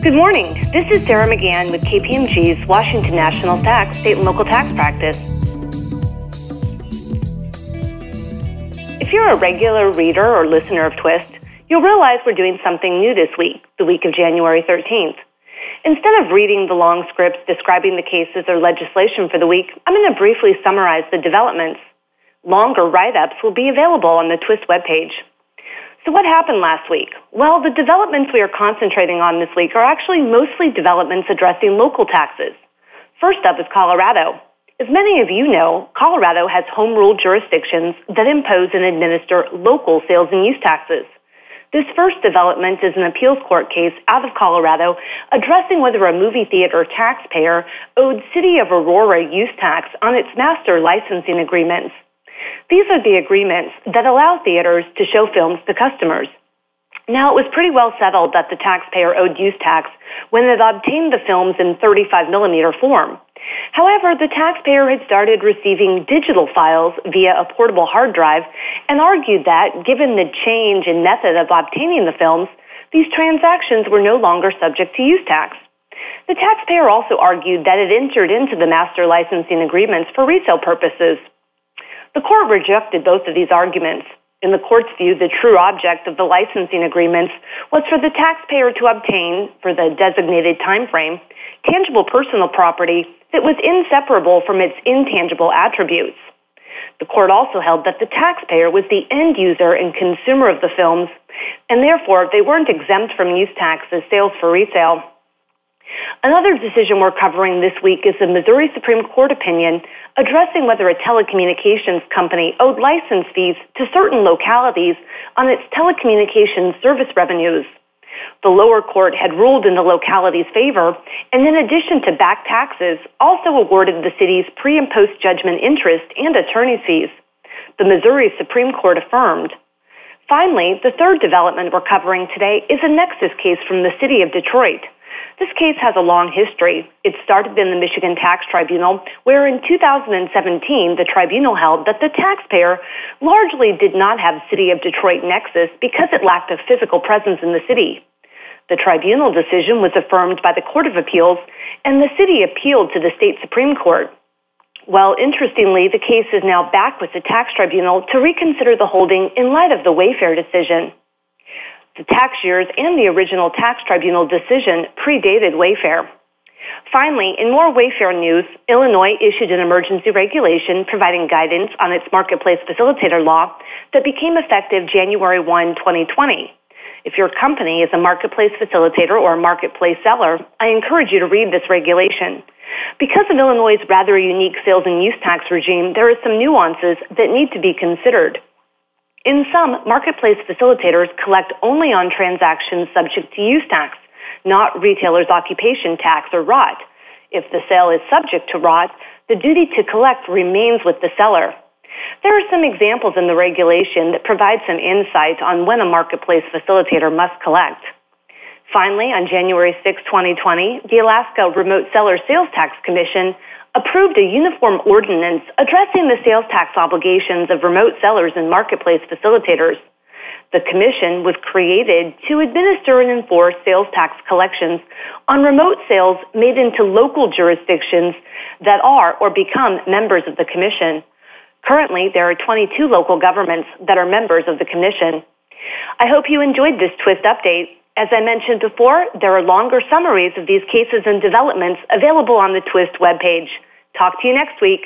Good morning. This is Sarah McGann with KPMG's Washington National Tax State and Local Tax Practice. If you're a regular reader or listener of Twist, you'll realize we're doing something new this week, the week of January 13th. Instead of reading the long scripts describing the cases or legislation for the week, I'm going to briefly summarize the developments. Longer write ups will be available on the Twist webpage. So, what happened last week? Well, the developments we are concentrating on this week are actually mostly developments addressing local taxes. First up is Colorado. As many of you know, Colorado has home rule jurisdictions that impose and administer local sales and use taxes. This first development is an appeals court case out of Colorado addressing whether a movie theater taxpayer owed City of Aurora use tax on its master licensing agreements. These are the agreements that allow theaters to show films to customers. Now, it was pretty well settled that the taxpayer owed use tax when it obtained the films in 35 millimeter form. However, the taxpayer had started receiving digital files via a portable hard drive and argued that, given the change in method of obtaining the films, these transactions were no longer subject to use tax. The taxpayer also argued that it entered into the master licensing agreements for resale purposes. The court rejected both of these arguments. In the court's view, the true object of the licensing agreements was for the taxpayer to obtain, for the designated time frame, tangible personal property that was inseparable from its intangible attributes. The court also held that the taxpayer was the end user and consumer of the films, and therefore they weren't exempt from use tax as sales for resale. Another decision we're covering this week is the Missouri Supreme Court opinion addressing whether a telecommunications company owed license fees to certain localities on its telecommunications service revenues. The lower court had ruled in the locality's favor, and in addition to back taxes, also awarded the city's pre and post judgment interest and attorney's fees. The Missouri Supreme Court affirmed. Finally, the third development we're covering today is a nexus case from the city of Detroit. This case has a long history. It started in the Michigan Tax Tribunal, where in 2017 the tribunal held that the taxpayer largely did not have City of Detroit nexus because it lacked a physical presence in the city. The tribunal decision was affirmed by the Court of Appeals, and the city appealed to the state Supreme Court. Well, interestingly, the case is now back with the tax tribunal to reconsider the holding in light of the Wayfair decision. The tax years and the original tax tribunal decision predated Wayfair. Finally, in more Wayfair news, Illinois issued an emergency regulation providing guidance on its marketplace facilitator law that became effective January 1, 2020. If your company is a marketplace facilitator or a marketplace seller, I encourage you to read this regulation. Because of Illinois' rather unique sales and use tax regime, there are some nuances that need to be considered. In sum, marketplace facilitators collect only on transactions subject to use tax, not retailer's occupation tax or ROT. If the sale is subject to ROT, the duty to collect remains with the seller. There are some examples in the regulation that provide some insight on when a marketplace facilitator must collect. Finally, on January 6, 2020, the Alaska Remote Seller Sales Tax Commission approved a uniform ordinance addressing the sales tax obligations of remote sellers and marketplace facilitators. The commission was created to administer and enforce sales tax collections on remote sales made into local jurisdictions that are or become members of the commission. Currently, there are 22 local governments that are members of the commission. I hope you enjoyed this twist update. As I mentioned before, there are longer summaries of these cases and developments available on the Twist webpage. Talk to you next week.